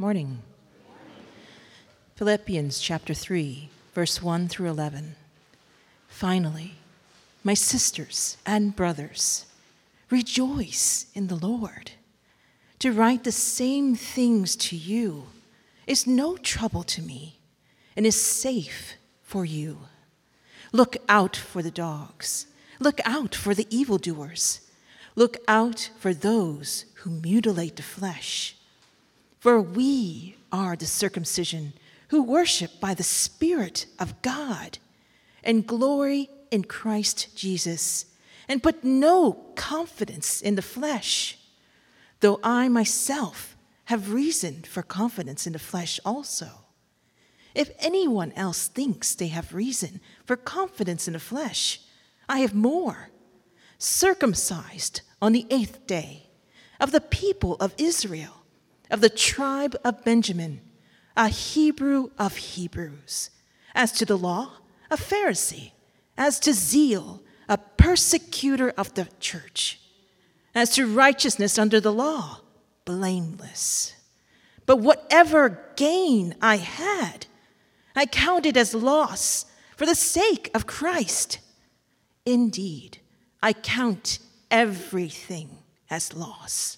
Morning. Philippians chapter 3, verse 1 through 11. Finally, my sisters and brothers, rejoice in the Lord. To write the same things to you is no trouble to me and is safe for you. Look out for the dogs. Look out for the evildoers. Look out for those who mutilate the flesh. For we are the circumcision who worship by the Spirit of God and glory in Christ Jesus and put no confidence in the flesh, though I myself have reason for confidence in the flesh also. If anyone else thinks they have reason for confidence in the flesh, I have more. Circumcised on the eighth day, of the people of Israel, of the tribe of Benjamin, a Hebrew of Hebrews. As to the law, a Pharisee. As to zeal, a persecutor of the church. As to righteousness under the law, blameless. But whatever gain I had, I counted as loss for the sake of Christ. Indeed, I count everything as loss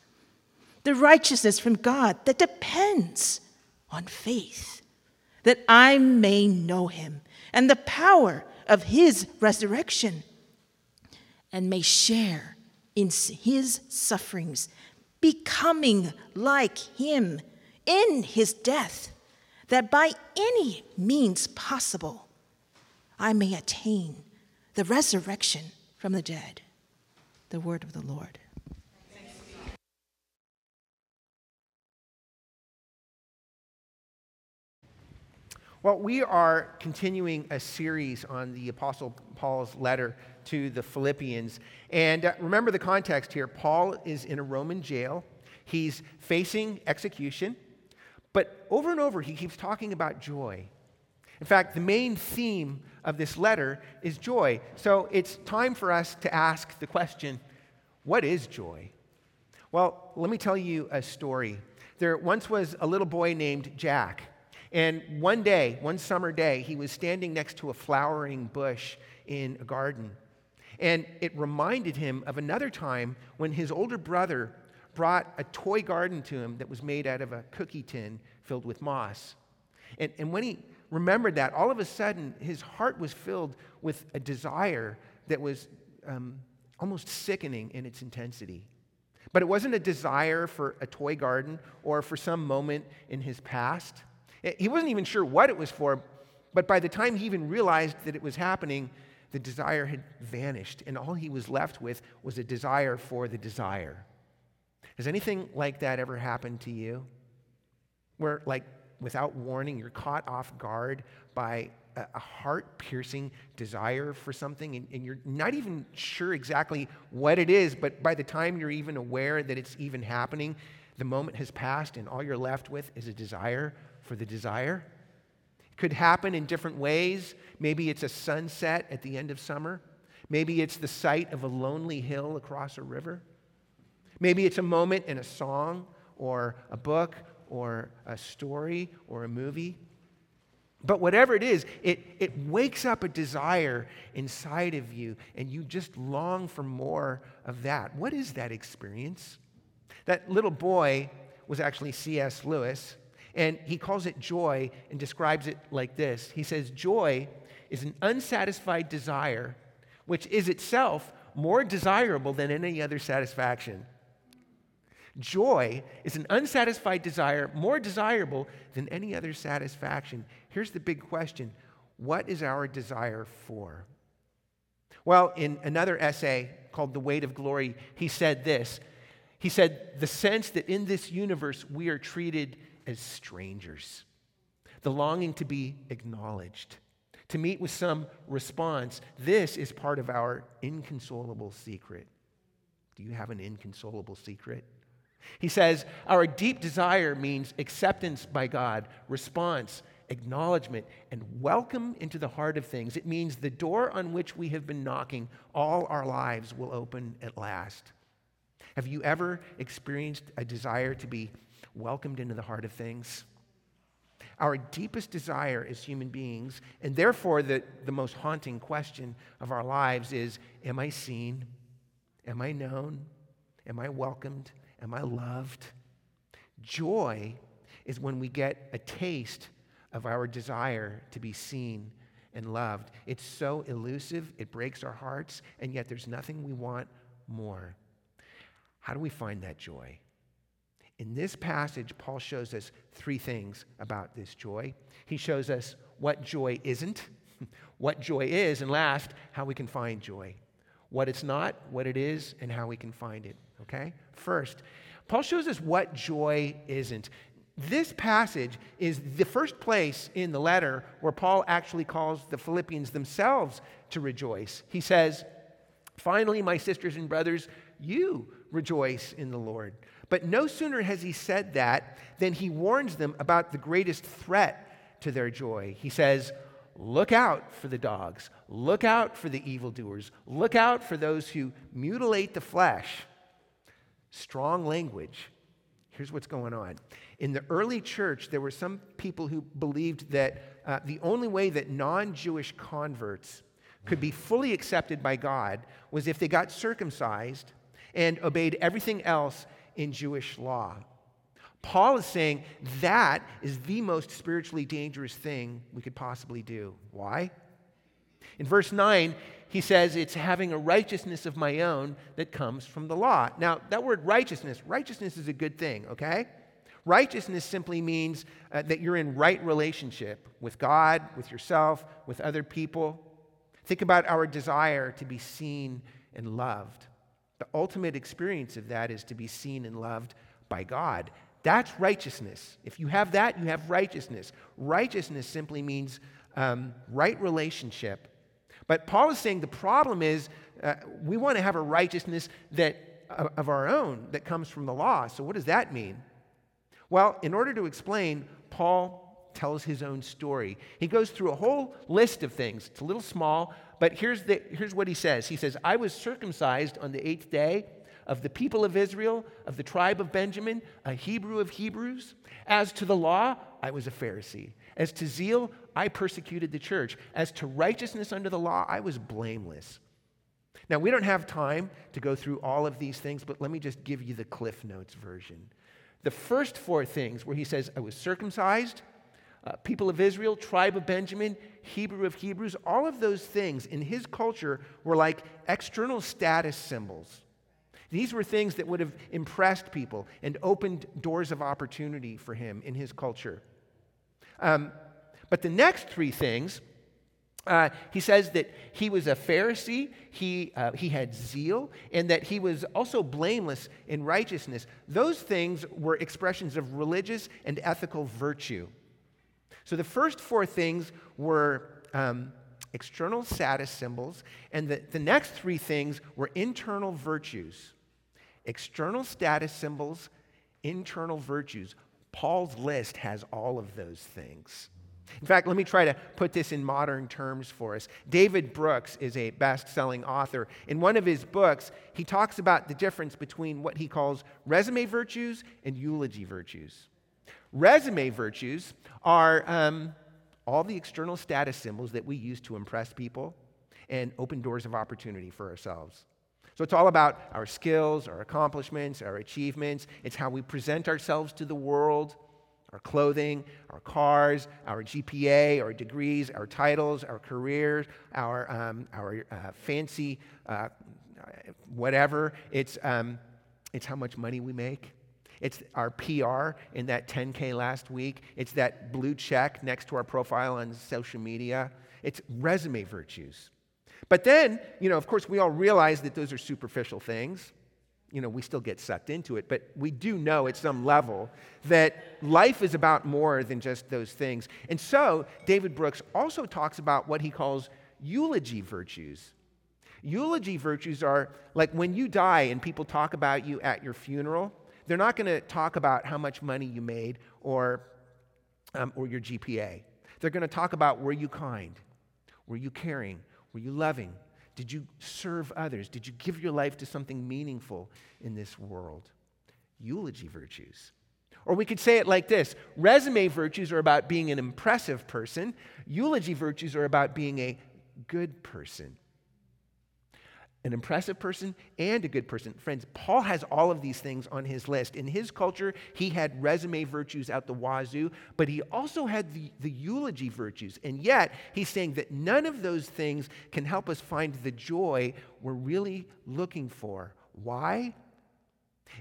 the righteousness from God that depends on faith, that I may know him and the power of his resurrection, and may share in his sufferings, becoming like him in his death, that by any means possible I may attain the resurrection from the dead. The word of the Lord. Well, we are continuing a series on the Apostle Paul's letter to the Philippians. And uh, remember the context here Paul is in a Roman jail, he's facing execution, but over and over he keeps talking about joy. In fact, the main theme of this letter is joy. So it's time for us to ask the question what is joy? Well, let me tell you a story. There once was a little boy named Jack. And one day, one summer day, he was standing next to a flowering bush in a garden. And it reminded him of another time when his older brother brought a toy garden to him that was made out of a cookie tin filled with moss. And, and when he remembered that, all of a sudden, his heart was filled with a desire that was um, almost sickening in its intensity. But it wasn't a desire for a toy garden or for some moment in his past. Eh, he wasn't even sure what it was for, but by the time he even realized that it was happening, the desire had vanished, and all he was left with was a desire for the desire. Has anything like that ever happened to you? Where, like, without warning, you're caught off guard by a heart piercing desire for something, and, and, you're not even sure exactly what it is, but by the time you're even aware that it's even happening, the moment has passed, and all you're left with is a desire for the desire. It could happen in different ways. Maybe it's a sunset at the end of summer. Maybe it's the sight of a lonely hill across a river. Maybe it's a moment in a song or a book or a story or a movie. But whatever it is, it, it wakes up a desire inside of you, and you just long for more of that. What is that experience? That little boy was actually C.S. Lewis. And he calls it joy and describes it like this He says, Joy is an unsatisfied desire, which is itself more desirable than any other satisfaction. Joy is an unsatisfied desire, more desirable than any other satisfaction. Here's the big question What is our desire for? Well, in another essay called The Weight of Glory, he said this. He said, The sense that in this universe we are treated as strangers, the longing to be acknowledged, to meet with some response. This is part of our inconsolable secret. Do you have an inconsolable secret? He says, Our deep desire means acceptance by God, response, acknowledgement, and welcome into the heart of things. It means the door on which we have been knocking all our lives will open at last. Have you ever experienced a desire to be welcomed into the heart of things? Our deepest desire as human beings, and therefore the, the most haunting question of our lives is Am I seen? Am I known? Am I welcomed? Am I loved? Joy is when we get a taste of our desire to be seen and loved. It's so elusive, it breaks our hearts, and yet there's nothing we want more. How do we find that joy? In this passage, Paul shows us three things about this joy. He shows us what joy isn't, what joy is, and last, how we can find joy. What it's not, what it is, and how we can find it. Okay? First, Paul shows us what joy isn't. This passage is the first place in the letter where Paul actually calls the Philippians themselves to rejoice. He says, Finally, my sisters and brothers, you rejoice in the Lord. But no sooner has he said that than he warns them about the greatest threat to their joy. He says, Look out for the dogs, look out for the evildoers, look out for those who mutilate the flesh. Strong language. Here's what's going on. In the early church, there were some people who believed that uh, the only way that non Jewish converts could be fully accepted by God was if they got circumcised and obeyed everything else in Jewish law. Paul is saying that is the most spiritually dangerous thing we could possibly do. Why? In verse 9, he says it's having a righteousness of my own that comes from the law. Now, that word righteousness, righteousness is a good thing, okay? Righteousness simply means uh, that you're in right relationship with God, with yourself, with other people. Think about our desire to be seen and loved. The ultimate experience of that is to be seen and loved by God. That's righteousness. If you have that, you have righteousness. Righteousness simply means um, right relationship. But Paul is saying the problem is uh, we want to have a righteousness that uh, of our own that comes from the law. So what does that mean? Well, in order to explain, Paul tells his own story. He goes through a whole list of things. It's a little small, but here's, the, here's what he says He says, I was circumcised on the eighth day of the people of Israel, of the tribe of Benjamin, a Hebrew of Hebrews. As to the law, I was a Pharisee. As to zeal, I persecuted the church. As to righteousness under the law, I was blameless. Now, we don't have time to go through all of these things, but let me just give you the Cliff Notes version. The first four things, where he says, I was circumcised, uh, people of Israel, tribe of Benjamin, Hebrew of Hebrews, all of those things in his culture were like external status symbols. These were things that would have impressed people and opened doors of opportunity for him in his culture. Um, but the next three things, uh, he says that he was a Pharisee, he, uh, he had zeal, and that he was also blameless in righteousness. Those things were expressions of religious and ethical virtue. So the first four things were um, external status symbols, and the, the next three things were internal virtues. External status symbols, internal virtues. Paul's list has all of those things. In fact, let me try to put this in modern terms for us. David Brooks is a best selling author. In one of his books, he talks about the difference between what he calls resume virtues and eulogy virtues. Resume virtues are um, all the external status symbols that we use to impress people and open doors of opportunity for ourselves. So it's all about our skills, our accomplishments, our achievements. It's how we present ourselves to the world our clothing, our cars, our GPA, our degrees, our titles, our careers, our, um, our uh, fancy uh, whatever. It's, um, it's how much money we make. It's our PR in that 10K last week. It's that blue check next to our profile on social media. It's resume virtues. But then, you know, of course, we all realize that those are superficial things. you know, we still get sucked into it, but we do know at some level that life is about more than just those things. And so, David Brooks also talks about what he calls eulogy virtues. Eulogy virtues are like when you die and people talk about you at your funeral, they're not going to talk about how much money you made or, um, or your GPA. They're going to talk about were you kind? Were you caring? Were you loving? Did you serve others? Did you give your life to something meaningful in this world? Eulogy virtues. Or we could say it like this resume virtues are about being an impressive person, eulogy virtues are about being a good person an impressive person and a good person. Friends, Paul has all of these things on his list. In his culture, he had resume virtues out the wazoo, but he also had the, the eulogy virtues. And yet, he's saying that none of those things can help us find the joy we're really looking for. Why?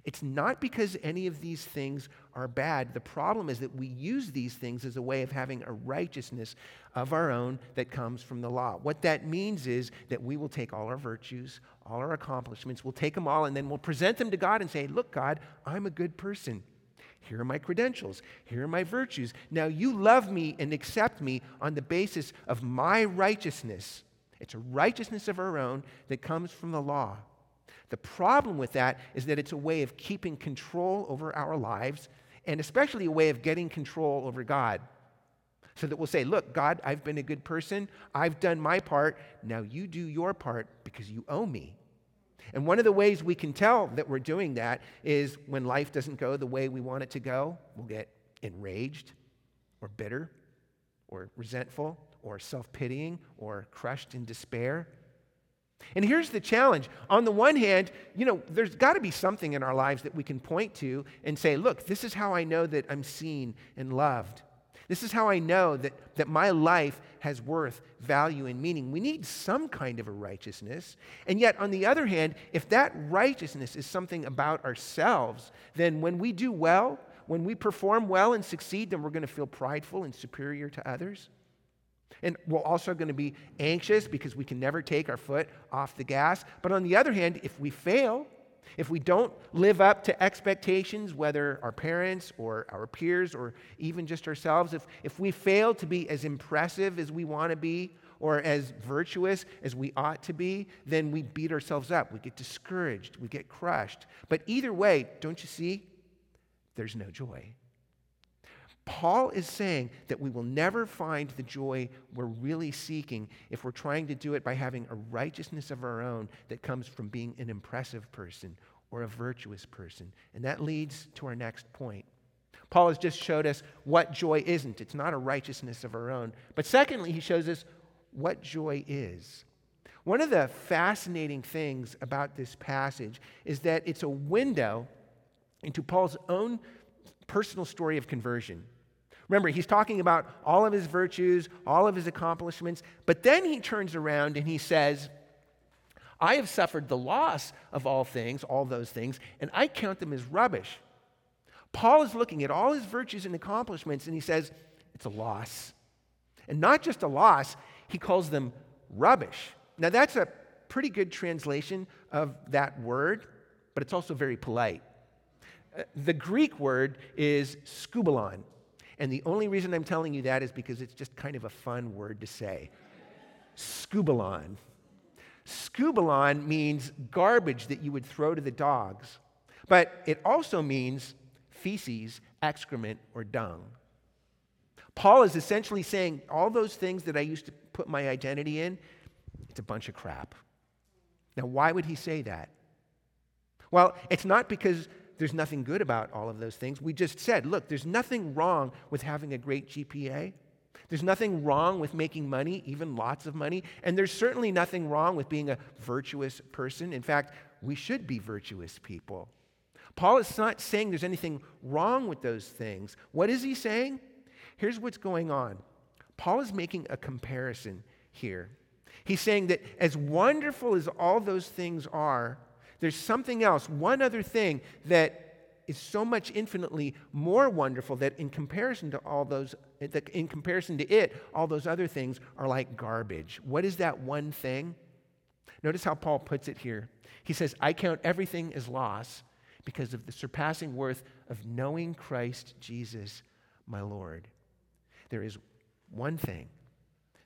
It's not because any of these things are bad. The problem is that we use these things as a way of having a righteousness of our own that comes from the law. What that means is that we will take all our virtues, all our accomplishments, we'll take them all, and then we'll present them to God and say, Look, God, I'm a good person. Here are my credentials. Here are my virtues. Now you love me and accept me on the basis of my righteousness. It's a righteousness of our own that comes from the law. The problem with that is that it's a way of keeping control over our lives and especially a way of getting control over God. So that we'll say, Look, God, I've been a good person. I've done my part. Now you do your part because you owe me. And one of the ways we can tell that we're doing that is when life doesn't go the way we want it to go, we'll get enraged or bitter or resentful or self pitying or crushed in despair. And here's the challenge. On the one hand, you know, there's got to be something in our lives that we can point to and say, look, this is how I know that I'm seen and loved. This is how I know that, that my life has worth, value, and meaning. We need some kind of a righteousness. And yet, on the other hand, if that righteousness is something about ourselves, then when we do well, when we perform well and succeed, then we're going to feel prideful and superior to others. And we're also going to be anxious because we can never take our foot off the gas. But on the other hand, if we fail, if we don't live up to expectations, whether our parents or our peers or even just ourselves, if, if we fail to be as impressive as we want to be or as virtuous as we ought to be, then we beat ourselves up. We get discouraged. We get crushed. But either way, don't you see? There's no joy. Paul is saying that we will never find the joy we're really seeking if we're trying to do it by having a righteousness of our own that comes from being an impressive person or a virtuous person. And that leads to our next point. Paul has just showed us what joy isn't. It's not a righteousness of our own. But secondly, he shows us what joy is. One of the fascinating things about this passage is that it's a window into Paul's own personal story of conversion. Remember, he's talking about all of his virtues, all of his accomplishments, but then he turns around and he says, I have suffered the loss of all things, all those things, and I count them as rubbish. Paul is looking at all his virtues and accomplishments and he says, it's a loss. And not just a loss, he calls them rubbish. Now, that's a pretty good translation of that word, but it's also very polite. Uh, the Greek word is skubalon. And the only reason I'm telling you that is because it's just kind of a fun word to say. Skubalon. Skubalon means garbage that you would throw to the dogs, but it also means feces, excrement, or dung. Paul is essentially saying all those things that I used to put my identity in, it's a bunch of crap. Now, why would he say that? Well, it's not because there's nothing good about all of those things. We just said, look, there's nothing wrong with having a great GPA. There's nothing wrong with making money, even lots of money. And there's certainly nothing wrong with being a virtuous person. In fact, we should be virtuous people. Paul is not saying there's anything wrong with those things. What is he saying? Here's what's going on Paul is making a comparison here. He's saying that as wonderful as all those things are, there's something else, one other thing that is so much infinitely more wonderful that in comparison to all those in comparison to it all those other things are like garbage what is that one thing Notice how Paul puts it here. He says, I count everything as loss because of the surpassing worth of knowing Christ Jesus, my Lord. There is one thing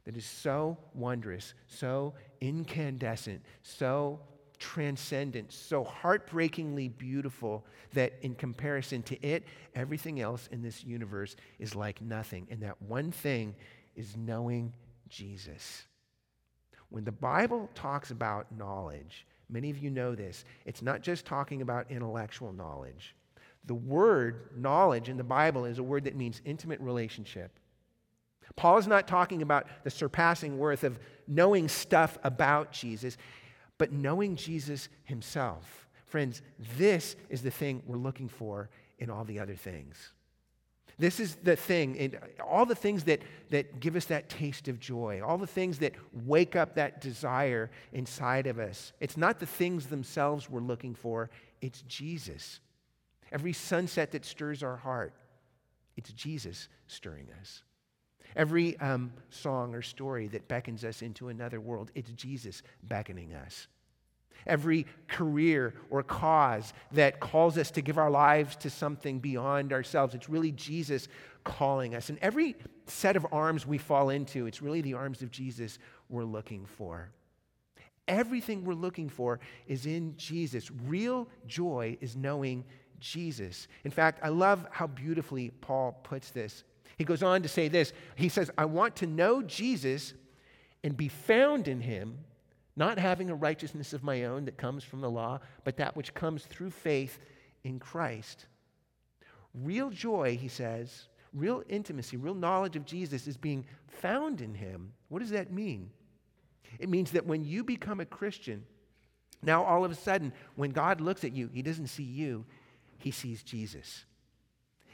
that is so wondrous, so incandescent, so transcendent, so heartbreakingly beautiful that in comparison to it, everything else in this universe is like nothing. And that one thing is knowing Jesus. When the Bible talks about knowledge, many of you know this, it's not just talking about intellectual knowledge. The word knowledge in the Bible is a word that means intimate relationship. Paul is not talking about the surpassing worth of knowing stuff about Jesus, but knowing Jesus himself. Friends, this is the thing we're looking for in all the other things. This is the thing, and all the things that, that give us that taste of joy, all the things that wake up that desire inside of us. It's not the things themselves we're looking for, it's Jesus. Every sunset that stirs our heart, it's Jesus stirring us. Every um, song or story that beckons us into another world, it's Jesus beckoning us. Every career or cause that calls us to give our lives to something beyond ourselves, it's really Jesus calling us. And every set of arms we fall into, it's really the arms of Jesus we're looking for. Everything we're looking for is in Jesus. Real joy is knowing Jesus. In fact, I love how beautifully Paul puts this. He goes on to say this He says, I want to know Jesus and be found in him, not having a righteousness of my own that comes from the law, but that which comes through faith in Christ. Real joy, he says, real intimacy, real knowledge of Jesus is being found in him. What does that mean? It means that when you become a Christian, now all of a sudden, when God looks at you, he doesn't see you, he sees Jesus.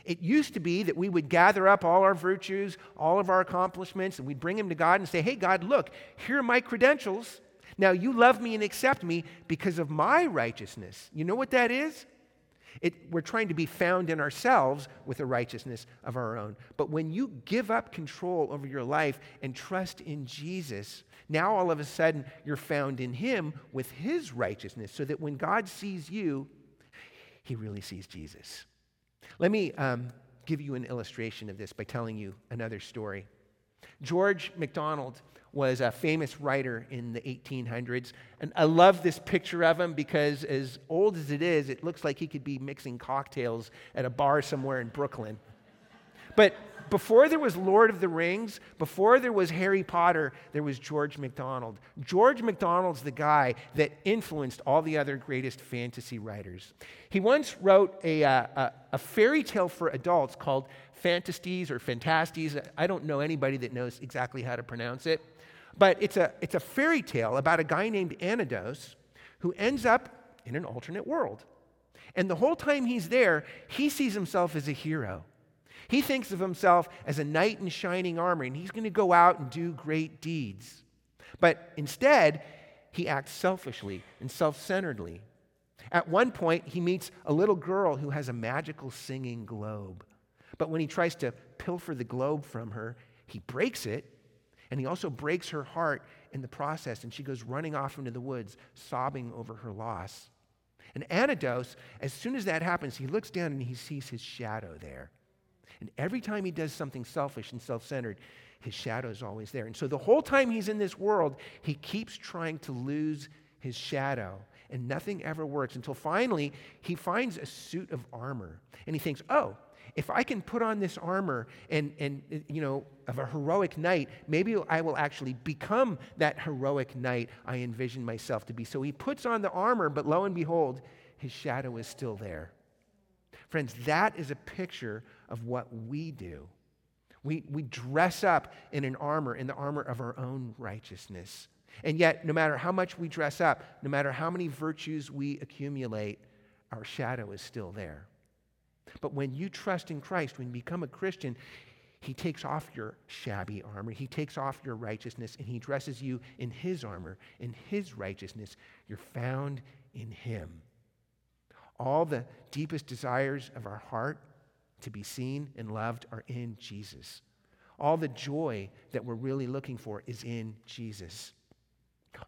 It used to be that we would gather up all our virtues, all of our accomplishments, and we'd bring them to God and say, Hey, God, look, here are my credentials. Now you love me and accept me because of my righteousness. You know what that is? It, we're trying to be found in ourselves with a righteousness of our own. But when you give up control over your life and trust in Jesus, now all of a sudden you're found in Him with His righteousness, so that when God sees you, He really sees Jesus. Let me um, give you an illustration of this by telling you another story. George MacDonald was a famous writer in the 1800s. And I love this picture of him because, as old as it is, it looks like he could be mixing cocktails at a bar somewhere in Brooklyn. But before there was Lord of the Rings, before there was Harry Potter, there was George MacDonald. George MacDonald's the guy that influenced all the other greatest fantasy writers. He once wrote a, uh, a, a fairy tale for adults called Phantastes or Phantastes. I don't know anybody that knows exactly how to pronounce it. But it's a, it's a fairy tale about a guy named Anodos who ends up in an alternate world. And the whole time he's there, he sees himself as a hero. He thinks of himself as a knight in shining armor, and he's going to go out and do great deeds. But instead, he acts selfishly and self centeredly. At one point, he meets a little girl who has a magical singing globe. But when he tries to pilfer the globe from her, he breaks it, and he also breaks her heart in the process, and she goes running off into the woods, sobbing over her loss. And Anodos, as soon as that happens, he looks down and he sees his shadow there. And every time he does something selfish and self centered, his shadow is always there. And so the whole time he's in this world, he keeps trying to lose his shadow. And nothing ever works until finally he finds a suit of armor. And he thinks, oh, if I can put on this armor and, and you know, of a heroic knight, maybe I will actually become that heroic knight I envision myself to be. So he puts on the armor, but lo and behold, his shadow is still there. Friends, that is a picture of what we do. We, we dress up in an armor, in the armor of our own righteousness. And yet, no matter how much we dress up, no matter how many virtues we accumulate, our shadow is still there. But when you trust in Christ, when you become a Christian, He takes off your shabby armor, He takes off your righteousness, and He dresses you in His armor, in His righteousness. You're found in Him. All the deepest desires of our heart to be seen and loved are in Jesus. All the joy that we're really looking for is in Jesus.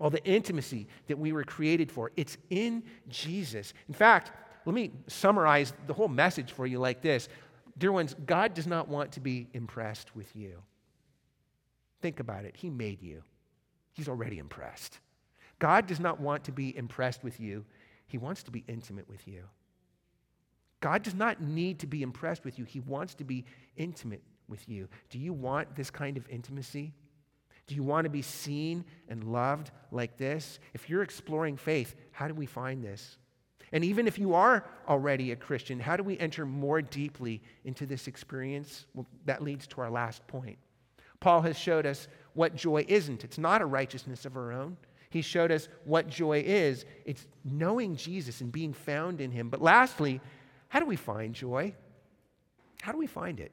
all the intimacy that we were created for. It's in Jesus. In fact, let me summarize the whole message for you like this Dear ones, God does not want to be impressed with you. Think about it. He made you, He's already impressed. God does not want to be impressed with you, He wants to be intimate with you. God does not need to be impressed with you, He wants to be intimate with you. Do you want this kind of intimacy? Do you want to be seen and loved like this? If you're exploring faith, how do we find this? And even if you are already a Christian, how do we enter more deeply into this experience? Well, that leads to our last point. Paul has showed us what joy isn't. It's not a righteousness of our own. He showed us what joy is. It's knowing Jesus and being found in him. But lastly, how do we find joy? How do we find it?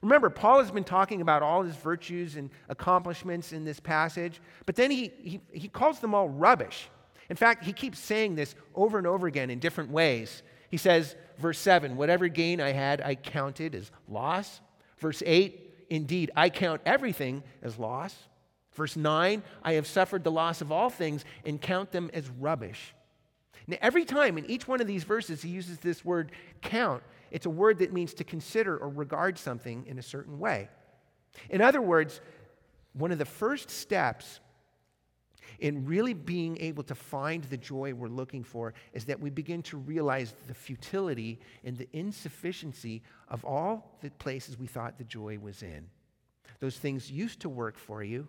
Remember, Paul has been talking about all his virtues and accomplishments in this passage, but then he, he, he calls them all rubbish. In fact, he keeps saying this over and over again in different ways. He says, verse 7, whatever gain I had, I counted as loss. Verse 8, indeed, I count everything as loss. Verse 9, I have suffered the loss of all things and count them as rubbish. Now, every time in each one of these verses, he uses this word count. It's a word that means to consider or regard something in a certain way. In other words, one of the first steps in really being able to find the joy we're looking for is that we begin to realize the futility and the insufficiency of all the places we thought the joy was in. Those things used to work for you,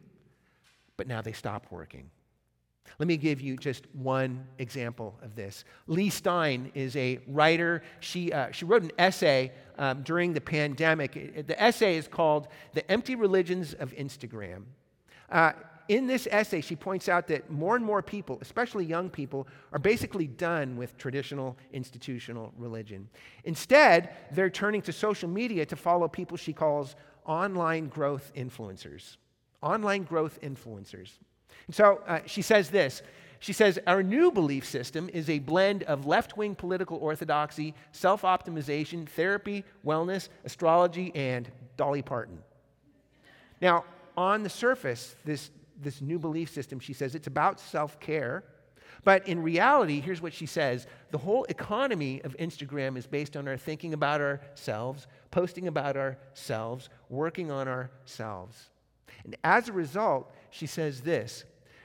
but now they stop working. Let me give you just one example of this. Leigh Stein is a writer. She, uh, she wrote an essay um, during the pandemic. The essay is called The Empty Religions of Instagram. Uh, in this essay, she points out that more and more people, especially young people, are basically done with traditional institutional religion. Instead, they're turning to social media to follow people she calls online growth influencers. Online growth influencers. And so uh, she says this. She says, Our new belief system is a blend of left wing political orthodoxy, self optimization, therapy, wellness, astrology, and Dolly Parton. Now, on the surface, this this new belief system, she says it's about self care. But in reality, here's what she says the whole economy of Instagram is based on our thinking about ourselves, posting about ourselves, working on ourselves. And as a result, she says this.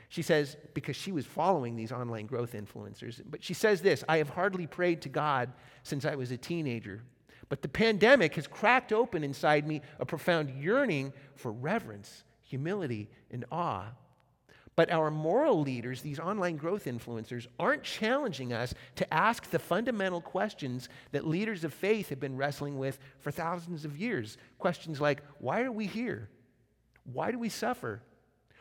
She says, because she was following these online growth influencers, but she says this I have hardly prayed to God since I was a teenager. But the pandemic has cracked open inside me a profound yearning for reverence humility, and awe. But our moral leaders, these online growth influencers, aren't challenging us to ask the fundamental questions that leaders of faith have been wrestling with for thousands of years. Questions like why are we here? Why do we suffer?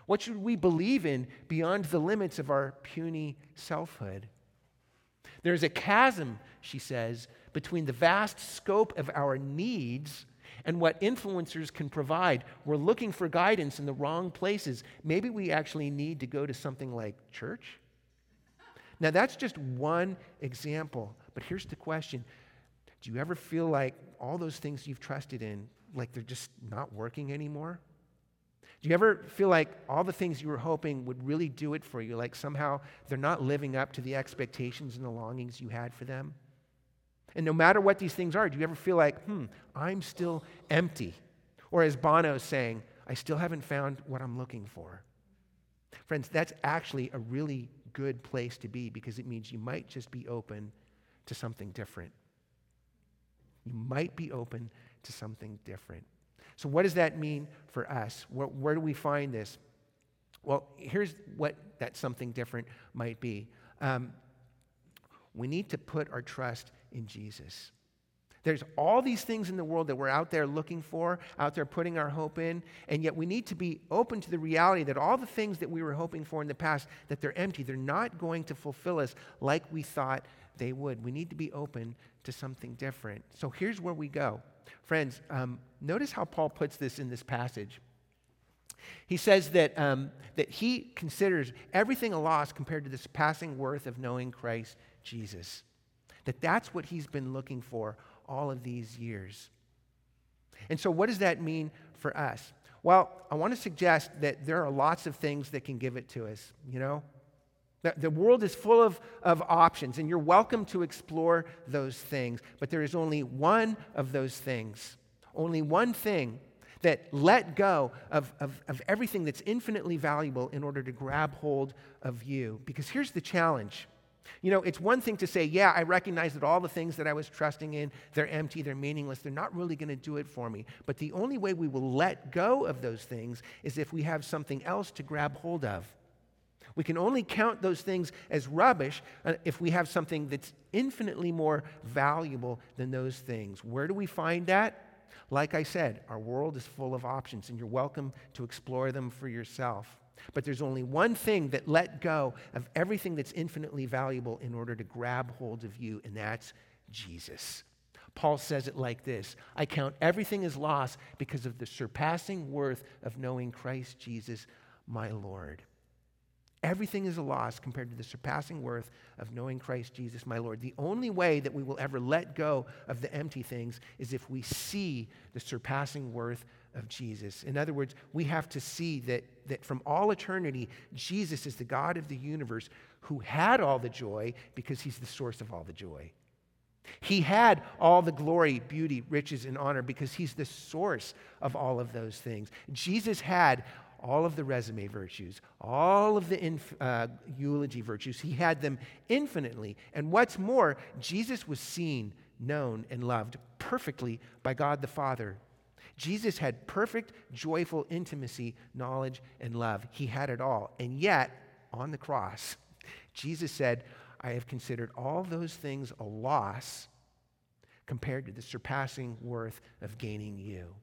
What should we believe in beyond the limits of our puny selfhood? There's a chasm, she says, between the vast scope of our needs and what influencers can provide. We're looking for guidance in the wrong places. Maybe we actually need to go to something like church. Now, that's just one example, but here's the question Do you ever feel like all those things you've trusted in, like they're just not working anymore? Do you ever feel like all the things you were hoping would really do it for you, like somehow they're not living up to the expectations and the longings you had for them? And no matter what these things are, do you ever feel like, hmm, I'm still empty? Or as Bono's saying, I still haven't found what I'm looking for. Friends, that's actually a really good place to be because it means you might just be open to something different. You might be open to something different. So, what does that mean for us? Where, where do we find this? Well, here's what that something different might be. Um, we need to put our trust in Jesus. There's all these things in the world that we're out there looking for, out there putting our hope in, and yet we need to be open to the reality that all the things that we were hoping for in the past, that they're empty. They're not going to fulfill us like we thought they would. We need to be open to something different. So here's where we go. Friends, um, notice how Paul puts this in this passage. He says that, um, that he considers everything a loss compared to this passing worth of knowing Christ Jesus. That that's what he's been looking for all of these years. And so, what does that mean for us? Well, I want to suggest that there are lots of things that can give it to us, you know? The, world is full of, of options, and you're welcome to explore those things, but there is only one of those things, only one thing that let go of, of, of everything that's infinitely valuable in order to grab hold of you. Because here's the challenge. You know, it's one thing to say, yeah, I recognize that all the things that I was trusting in, they're empty, they're meaningless, they're not really going to do it for me. But the only way we will let go of those things is if we have something else to grab hold of. We can only count those things as rubbish uh, if we have something that's infinitely more valuable than those things. Where do we find that? Like I said, our world is full of options, and you're welcome to explore them for yourself. But there's only one thing that let go of everything that's infinitely valuable in order to grab hold of you, and that's Jesus. Paul says it like this I count everything as loss because of the surpassing worth of knowing Christ Jesus, my Lord. Everything is a loss compared to the surpassing worth of knowing Christ Jesus, my Lord. The only way that we will ever let go of the empty things is if we see the surpassing worth of Jesus. In other words, we have to see that, that from all eternity, Jesus is the God of the universe who had all the joy because he's the source of all the joy. He had all the glory, beauty, riches, and honor because he's the source of all of those things. Jesus had all of the resume virtues, all of the inf- uh, eulogy virtues. He had them infinitely. And what's more, Jesus was seen, known, and loved perfectly by God the Father. Jesus had perfect, joyful intimacy, knowledge, and love. He had it all. And yet, on the cross, Jesus said, I have considered all those things a loss compared to the surpassing worth of gaining you.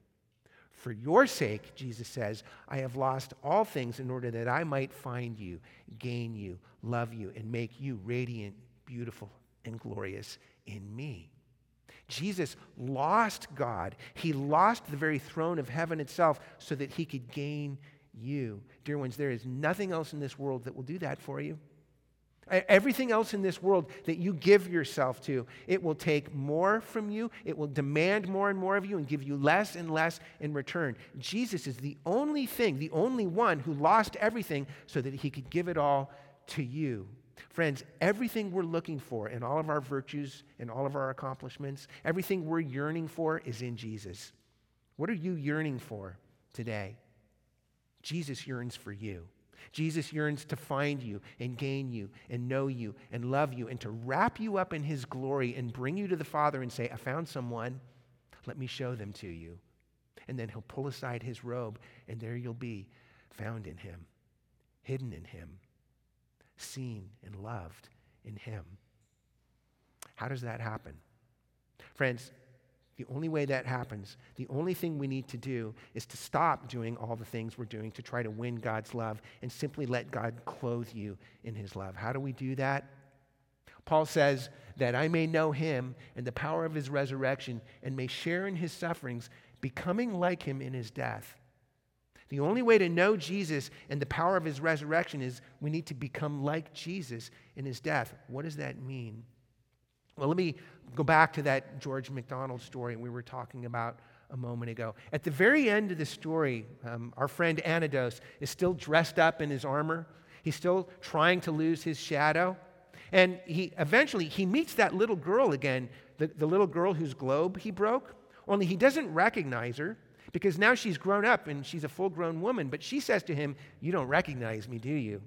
For your sake, Jesus says, I have lost all things in order that I might find you, gain you, love you, and make you radiant, beautiful, and glorious in me. Jesus lost God. He lost the very throne of heaven itself so that he could gain you. Dear ones, there is nothing else in this world that will do that for you. Everything else in this world that you give yourself to, it will take more from you. It will demand more and more of you and give you less and less in return. Jesus is the only thing, the only one who lost everything so that he could give it all to you. Friends, everything we're looking for in all of our virtues and all of our accomplishments, everything we're yearning for is in Jesus. What are you yearning for today? Jesus yearns for you. Jesus yearns to find you and gain you and know you and love you and to wrap you up in his glory and bring you to the Father and say, I found someone. Let me show them to you. And then he'll pull aside his robe, and there you'll be, found in him, hidden in him, seen and loved in him. How does that happen? Friends, the only way that happens, the only thing we need to do is to stop doing all the things we're doing to try to win God's love and simply let God clothe you in his love. How do we do that? Paul says, that I may know him and the power of his resurrection and may share in his sufferings, becoming like him in his death. The only way to know Jesus and the power of his resurrection is we need to become like Jesus in his death. What does that mean? Well, let me go back to that George MacDonald story we were talking about a moment ago. At the very end of the story, um, our friend Anodos is still dressed up in his armor. He's still trying to lose his shadow. And he eventually he meets that little girl again, the, the little girl whose globe he broke. Only he doesn't recognize her because now she's grown up and she's a full grown woman. But she says to him, You don't recognize me, do you?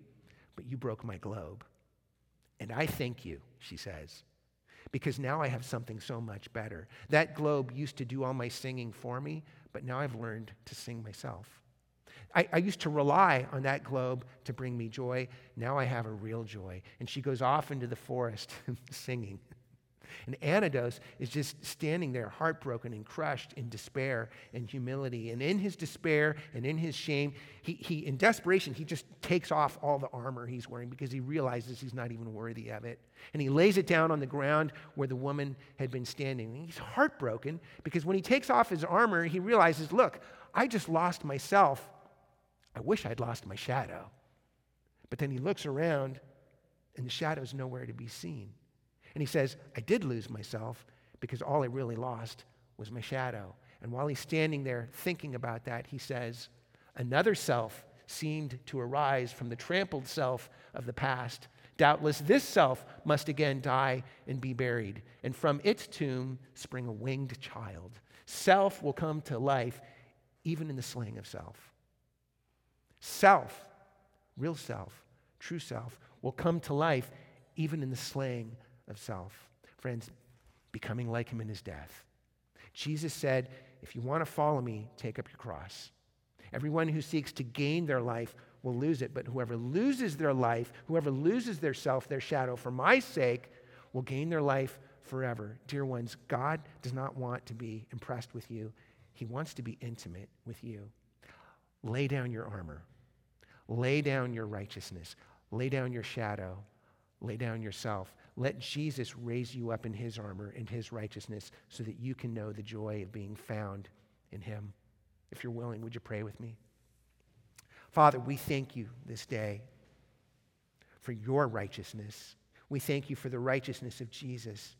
But you broke my globe. And I thank you, she says because now I have something so much better. That globe used to do all my singing for me, but now I've learned to sing myself. I, I, used to rely on that globe to bring me joy. Now I have a real joy. And she goes off into the forest singing. And Anodos is just standing there, heartbroken and crushed in despair and humility. And in his despair and in his shame, he, he, in desperation, he just takes off all the armor he's wearing because he realizes he's not even worthy of it. And he lays it down on the ground where the woman had been standing. And he's heartbroken because when he takes off his armor, he realizes, look, I just lost myself. I wish I'd lost my shadow. But then he looks around and the shadow's nowhere to be seen. And he says, I did lose myself because all I really lost was my shadow. And while he's standing there thinking about that, he says, Another self seemed to arise from the trampled self of the past. Doubtless, this self must again die and be buried, and from its tomb spring a winged child. Self will come to life even in the slaying of self. Self, real self, true self, will come to life even in the slaying of self. Friends, becoming like him in his death. Jesus said, If you want to follow me, take up your cross. Everyone who seeks to gain their life will lose it, but whoever loses their life, whoever loses their self, their shadow, for my sake, will gain their life forever. Dear ones, God does not want to be impressed with you, He wants to be intimate with you. Lay down your armor, lay down your righteousness, lay down your shadow, lay down yourself. Let Jesus raise you up in His armor, in His righteousness, so that you can know the joy of being found in Him. If you're willing, would you pray with me? Father, we thank you this day for your righteousness. We thank you for the righteousness of Jesus.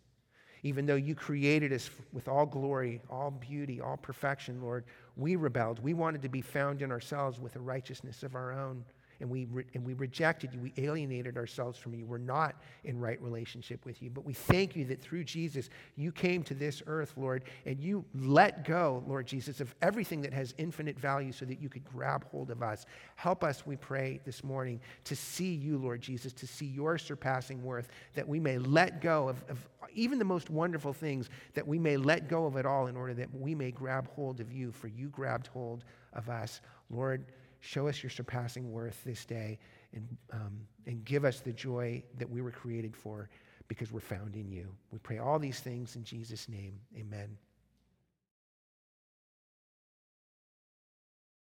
Even though you created us with all glory, all beauty, all perfection, Lord, we rebelled. We wanted to be found in ourselves with a righteousness of our own and we, re- and we rejected you. We alienated ourselves from you. We're not in right relationship with you. But we thank you that through Jesus, you came to this earth, Lord, and you let go, Lord Jesus, of everything that has infinite value so that you could grab hold of us. Help us, we pray this morning, to see you, Lord Jesus, to see your surpassing worth, that we may let go of, of even the most wonderful things, that we may let go of it all in order that we may grab hold of you, for you grabbed hold of us. Lord, Show us your surpassing worth this day and, um, and give us the joy that we were created for because we're found in you. We pray all these things in Jesus' name. Amen.